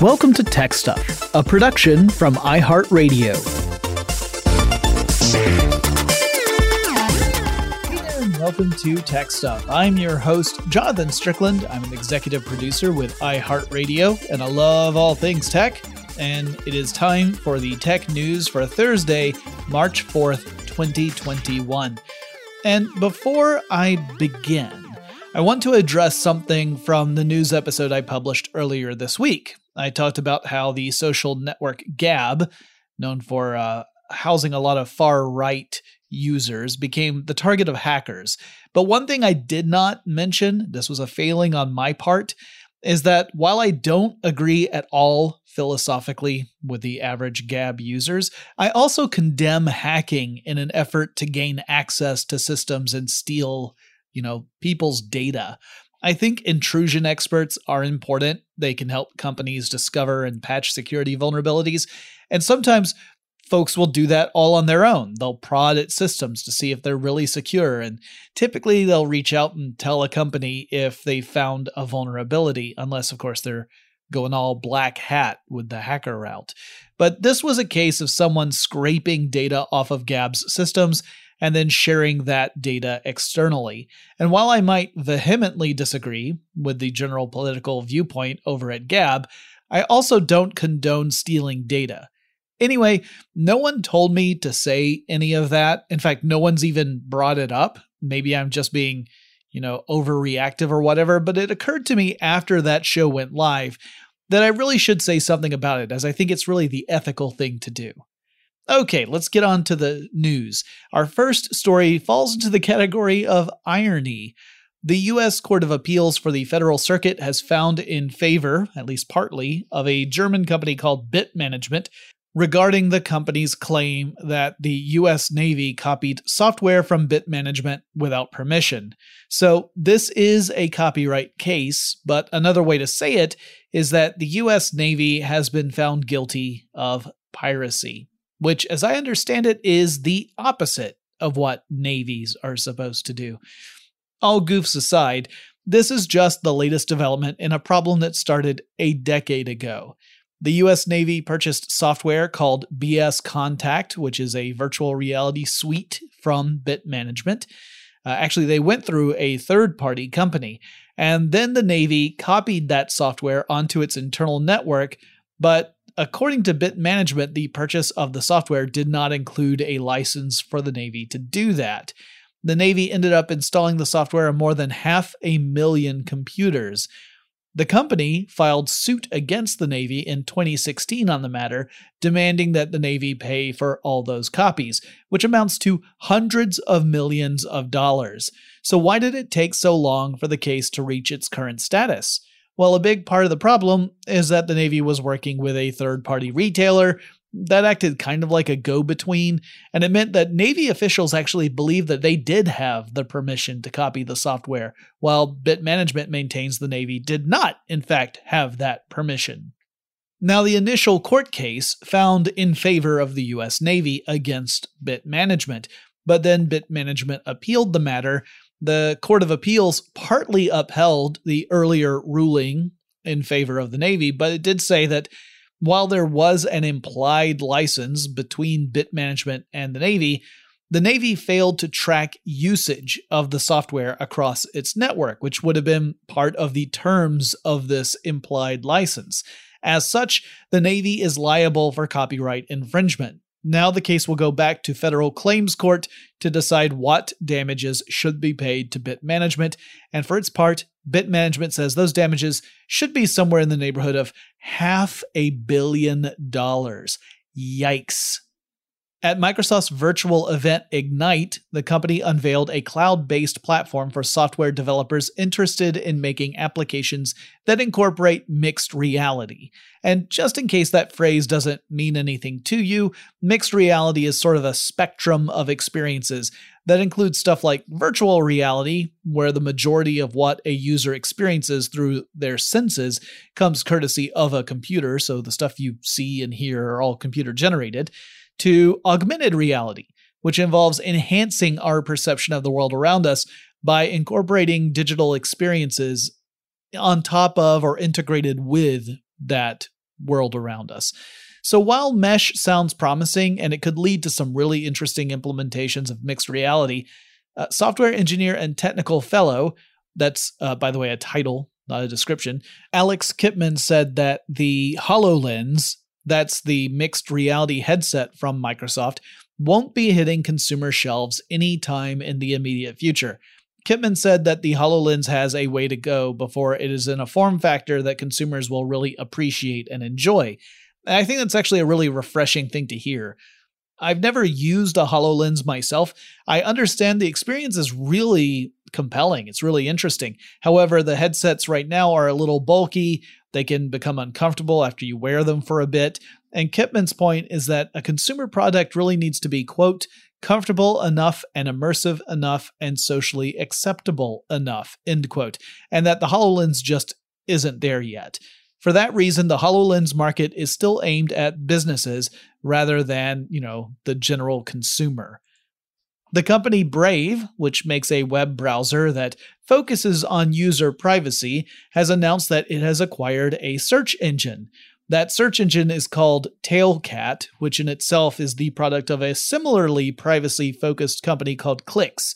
Welcome to Tech Stuff, a production from iHeartRadio. Hey there, and welcome to Tech Stuff. I'm your host, Jonathan Strickland. I'm an executive producer with iHeartRadio, and I love all things tech. And it is time for the tech news for Thursday, March 4th, 2021. And before I begin, I want to address something from the news episode I published earlier this week. I talked about how the social network Gab, known for uh, housing a lot of far right users, became the target of hackers. But one thing I did not mention, this was a failing on my part, is that while I don't agree at all philosophically with the average Gab users, I also condemn hacking in an effort to gain access to systems and steal, you know, people's data. I think intrusion experts are important. They can help companies discover and patch security vulnerabilities. And sometimes folks will do that all on their own. They'll prod at systems to see if they're really secure. And typically they'll reach out and tell a company if they found a vulnerability, unless, of course, they're going all black hat with the hacker route. But this was a case of someone scraping data off of Gab's systems and then sharing that data externally. And while I might vehemently disagree with the general political viewpoint over at Gab, I also don't condone stealing data. Anyway, no one told me to say any of that. In fact, no one's even brought it up. Maybe I'm just being, you know, overreactive or whatever, but it occurred to me after that show went live that I really should say something about it, as I think it's really the ethical thing to do. Okay, let's get on to the news. Our first story falls into the category of irony. The U.S. Court of Appeals for the Federal Circuit has found in favor, at least partly, of a German company called Bit Management regarding the company's claim that the US Navy copied software from Bit Management without permission. So, this is a copyright case, but another way to say it is that the US Navy has been found guilty of piracy which, as I understand it, is the opposite of what navies are supposed to do. All goofs aside, This is just the latest development in a problem that started a decade ago. The US Navy purchased software called BS Contact, which is a virtual reality suite from Bit Management. Uh, actually, they went through a third party company, and then the Navy copied that software onto its internal network. But according to Bit Management, the purchase of the software did not include a license for the Navy to do that. The Navy ended up installing the software on more than half a million computers. The company filed suit against the Navy in 2016 on the matter, demanding that the Navy pay for all those copies, which amounts to hundreds of millions of dollars. So, why did it take so long for the case to reach its current status? Well, a big part of the problem is that the Navy was working with a third party retailer that acted kind of like a go between, and it meant that Navy officials actually believed that they did have the permission to copy the software, while Bit Management maintains the Navy did not, in fact, have that permission. Now, the initial court case found in favor of the US Navy against Bit Management, but then Bit Management appealed the matter. The Court of Appeals partly upheld the earlier ruling in favor of the Navy, but it did say that while there was an implied license between Bit Management and the Navy, the Navy failed to track usage of the software across its network, which would have been part of the terms of this implied license. As such, the Navy is liable for copyright infringement. Now the case will go back to federal claims court to decide what damages should be paid to Bit Management, and for its part, Bit Management says those damages should be somewhere in the neighborhood of half a billion dollars. Yikes. At Microsoft's virtual event Ignite, the company unveiled a cloud based platform for software developers interested in making applications that incorporate mixed reality. And just in case that phrase doesn't mean anything to you, mixed reality is sort of a spectrum of experiences that includes stuff like virtual reality, where the majority of what a user experiences through their senses comes courtesy of a computer, so the stuff you see and hear are all computer generated to augmented reality, which involves enhancing our perception of the world around us by incorporating digital experiences on top of or integrated with that world around us. So while mesh sounds promising and it could lead to some really interesting implementations of mixed reality, uh, software engineer and technical fellow, that's uh, by the way a title, not a description, Alex Kipman said that the HoloLens that's the mixed reality headset from Microsoft, won't be hitting consumer shelves anytime in the immediate future. Kipman said that the HoloLens has a way to go before it is in a form factor that consumers will really appreciate and enjoy. And I think that's actually a really refreshing thing to hear. I've never used a HoloLens myself. I understand the experience is really compelling. It's really interesting. However, the headsets right now are a little bulky. They can become uncomfortable after you wear them for a bit. And Kipman's point is that a consumer product really needs to be, quote, comfortable enough and immersive enough and socially acceptable enough, end quote. And that the HoloLens just isn't there yet. For that reason, the HoloLens market is still aimed at businesses rather than, you know, the general consumer. The company Brave, which makes a web browser that focuses on user privacy, has announced that it has acquired a search engine. That search engine is called Tailcat, which in itself is the product of a similarly privacy focused company called Cliqz.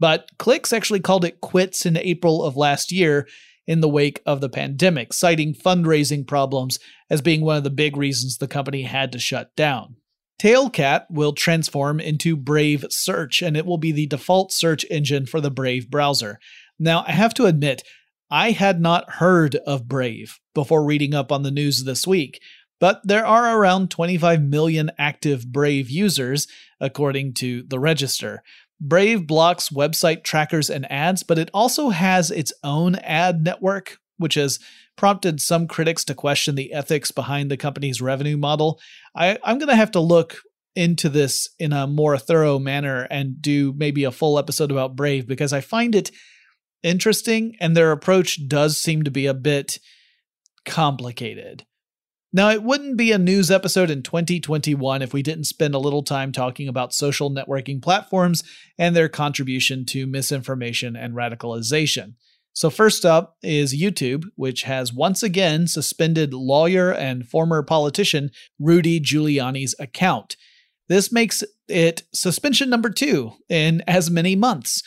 But Cliqz actually called it quits in April of last year in the wake of the pandemic, citing fundraising problems as being one of the big reasons the company had to shut down. Tailcat will transform into Brave Search, and it will be the default search engine for the Brave browser. Now, I have to admit, I had not heard of Brave before reading up on the news this week, but there are around 25 million active Brave users, according to the register. Brave blocks website trackers and ads, but it also has its own ad network, which has prompted some critics to question the ethics behind the company's revenue model. I, I'm going to have to look into this in a more thorough manner and do maybe a full episode about Brave because I find it interesting and their approach does seem to be a bit complicated. Now, it wouldn't be a news episode in 2021 if we didn't spend a little time talking about social networking platforms and their contribution to misinformation and radicalization. So, first up is YouTube, which has once again suspended lawyer and former politician Rudy Giuliani's account. This makes it suspension number two in as many months.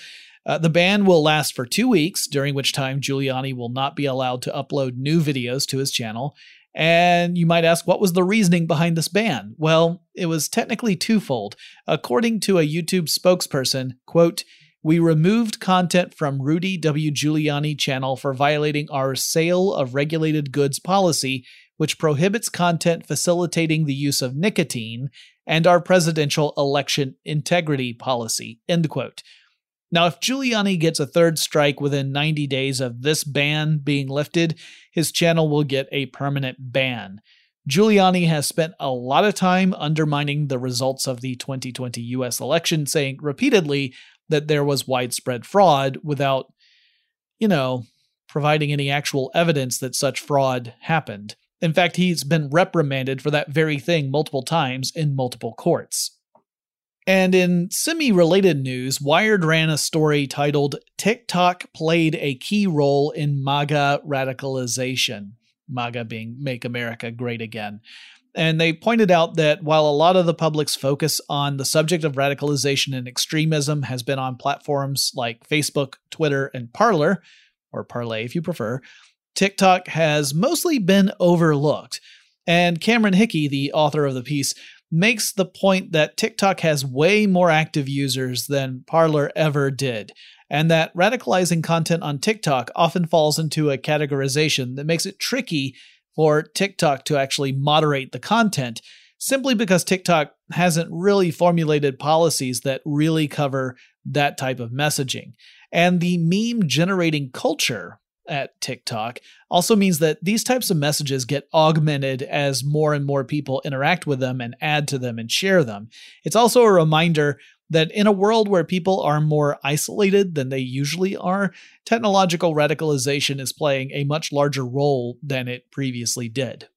Uh, the ban will last for two weeks, during which time Giuliani will not be allowed to upload new videos to his channel. And you might ask, what was the reasoning behind this ban? Well, it was technically twofold. According to a YouTube spokesperson, quote, we removed content from Rudy W. Giuliani channel for violating our sale of regulated goods policy, which prohibits content facilitating the use of nicotine, and our presidential election integrity policy. End quote. Now, if Giuliani gets a third strike within 90 days of this ban being lifted, his channel will get a permanent ban. Giuliani has spent a lot of time undermining the results of the 2020 US election, saying repeatedly that there was widespread fraud without, you know, providing any actual evidence that such fraud happened. In fact, he's been reprimanded for that very thing multiple times in multiple courts. And in semi related news, Wired ran a story titled TikTok Played a Key Role in MAGA Radicalization. MAGA being Make America Great Again. And they pointed out that while a lot of the public's focus on the subject of radicalization and extremism has been on platforms like Facebook, Twitter, and Parler, or Parlay if you prefer, TikTok has mostly been overlooked. And Cameron Hickey, the author of the piece, makes the point that TikTok has way more active users than Parler ever did, and that radicalizing content on TikTok often falls into a categorization that makes it tricky for TikTok to actually moderate the content simply because TikTok hasn't really formulated policies that really cover that type of messaging. And the meme generating culture at TikTok also means that these types of messages get augmented as more and more people interact with them and add to them and share them. It's also a reminder that in a world where people are more isolated than they usually are, technological radicalization is playing a much larger role than it previously did.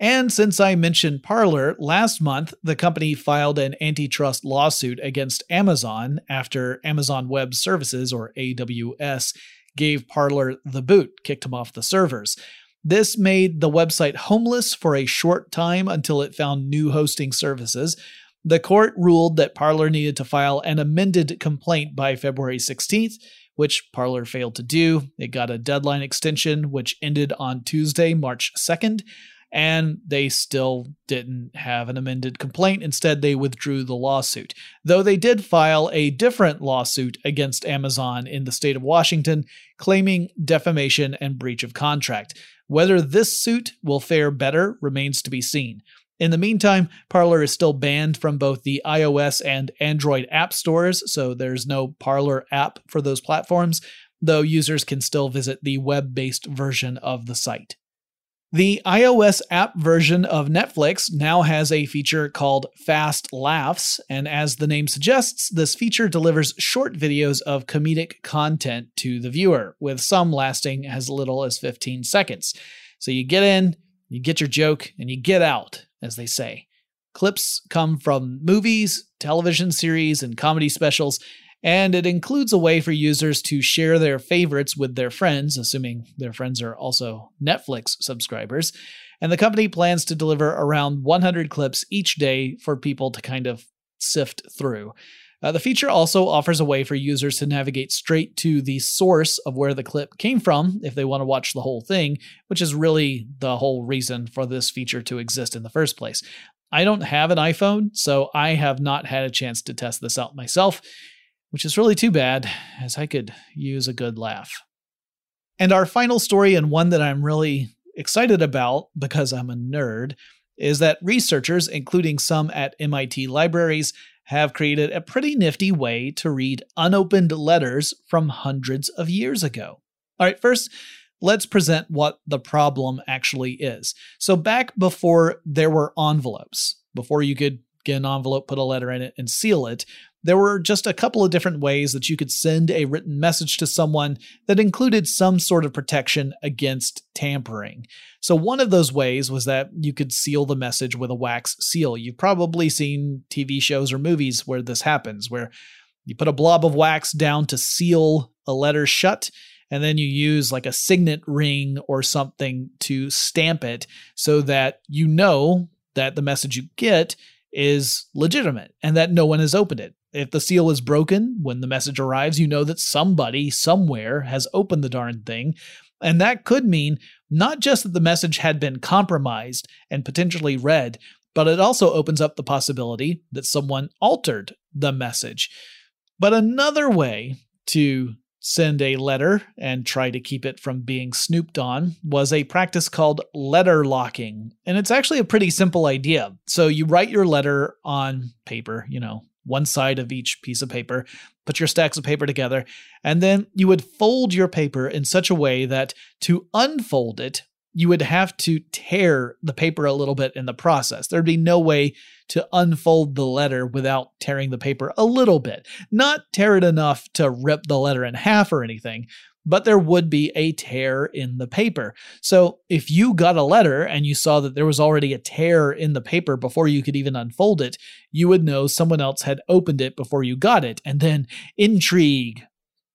And since I mentioned Parler, last month the company filed an antitrust lawsuit against Amazon after Amazon Web Services, or AWS, gave Parler the boot, kicked him off the servers. This made the website homeless for a short time until it found new hosting services. The court ruled that Parler needed to file an amended complaint by February 16th, which Parler failed to do. It got a deadline extension, which ended on Tuesday, March 2nd and they still didn't have an amended complaint. Instead, they withdrew the lawsuit. Though they did file a different lawsuit against Amazon in the state of Washington, claiming defamation and breach of contract. Whether this suit will fare better remains to be seen. In the meantime, Parler is still banned from both the iOS and Android app stores, so there's no Parler app for those platforms, though users can still visit the web based version of the site. The iOS app version of Netflix now has a feature called Fast Laughs, and as the name suggests, this feature delivers short videos of comedic content to the viewer, with some lasting as little as 15 seconds. So you get in, you get your joke, and you get out, as they say. Clips come from movies, television series, and comedy specials, and it includes a way for users to share their favorites with their friends, assuming their friends are also Netflix subscribers. And the company plans to deliver around 100 clips each day for people to kind of sift through. Uh, the feature also offers a way for users to navigate straight to the source of where the clip came from if they want to watch the whole thing, which is really the whole reason for this feature to exist in the first place. I don't have an iPhone, so I have not had a chance to test this out myself which is really too bad, as I could use a good laugh. And our final story, and one that I'm really excited about because I'm a nerd, is that researchers, including some at MIT libraries, have created a pretty nifty way to read unopened letters from hundreds of years ago. All right, first, let's present what the problem actually is. So, back before there were envelopes, before you could get an envelope, put a letter in it, and seal it, there were just a couple of different ways that you could send a written message to someone that included some sort of protection against tampering. So, one of those ways was that you could seal the message with a wax seal. You've probably seen TV shows or movies where this happens, where you put a blob of wax down to seal a letter shut, and then you use like a signet ring or something to stamp it so that you know that the message you get is legitimate and that no one has opened it. If the seal is broken when the message arrives, you know that somebody somewhere has opened the darn thing. And that could mean not just that the message had been compromised and potentially read, but it also opens up the possibility that someone altered the message. But another way to send a letter and try to keep it from being snooped on was a practice called letter locking. And it's actually a pretty simple idea. So you write your letter on paper, you know, one side of each piece of paper, put your stacks of paper together, and then you would fold your paper in such a way that to unfold it, you would have to tear the paper a little bit in the process. There'd be no way to unfold the letter without tearing the paper a little bit. Not tear it enough to rip the letter in half or anything, but there would be a tear in the paper. So if you got a letter and you saw that there was already a tear in the paper before you could even unfold it, you would know someone else had opened it before you got it. And then intrigue.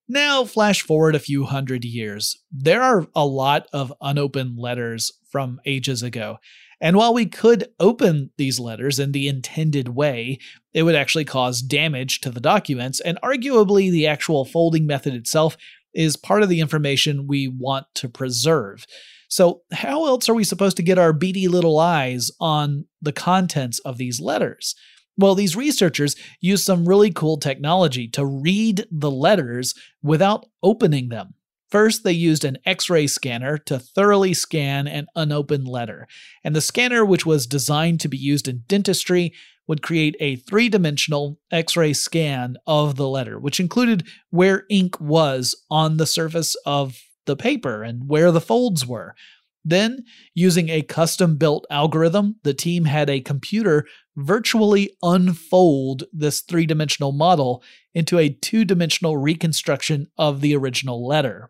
Now, flash forward a few hundred years. There are a lot of unopened letters from ages ago. And while we could open these letters in the intended way, it would actually cause damage to the documents, and arguably the actual folding method itself is part of the information we want to preserve. So, how else are we supposed to get our beady little eyes on the contents of these letters? Well, these researchers use some really cool technology to read the letters without opening them. First, they used an X ray scanner to thoroughly scan an unopened letter. And the scanner, which was designed to be used in dentistry, would create a three dimensional X ray scan of the letter, which included where ink was on the surface of the paper and where the folds were. Then, using a custom built algorithm, the team had a computer virtually unfold this three dimensional model into a two dimensional reconstruction of the original letter.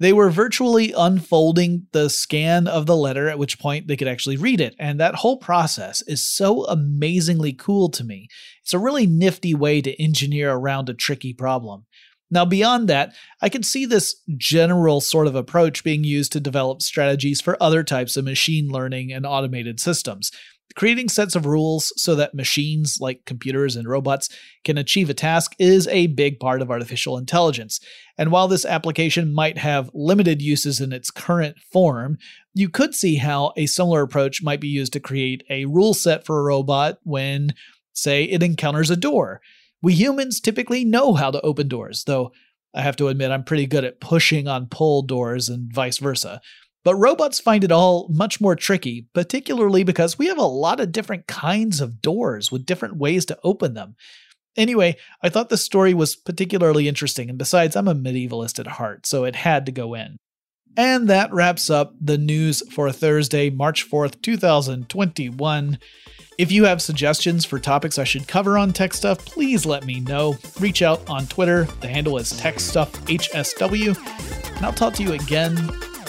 They were virtually unfolding the scan of the letter, at which point they could actually read it. And that whole process is so amazingly cool to me. It's a really nifty way to engineer around a tricky problem. Now, beyond that, I can see this general sort of approach being used to develop strategies for other types of machine learning and automated systems. Creating sets of rules so that machines like computers and robots can achieve a task is a big part of artificial intelligence. And while this application might have limited uses in its current form, you could see how a similar approach might be used to create a rule set for a robot when, say, it encounters a door. We humans typically know how to open doors, though I have to admit I'm pretty good at pushing on pull doors and vice versa. But robots find it all much more tricky, particularly because we have a lot of different kinds of doors with different ways to open them. Anyway, I thought the story was particularly interesting, and besides, I'm a medievalist at heart, so it had to go in. And that wraps up the news for Thursday, March 4th, 2021. If you have suggestions for topics I should cover on Tech Stuff, please let me know. Reach out on Twitter. The handle is TechStuffHSW. And I'll talk to you again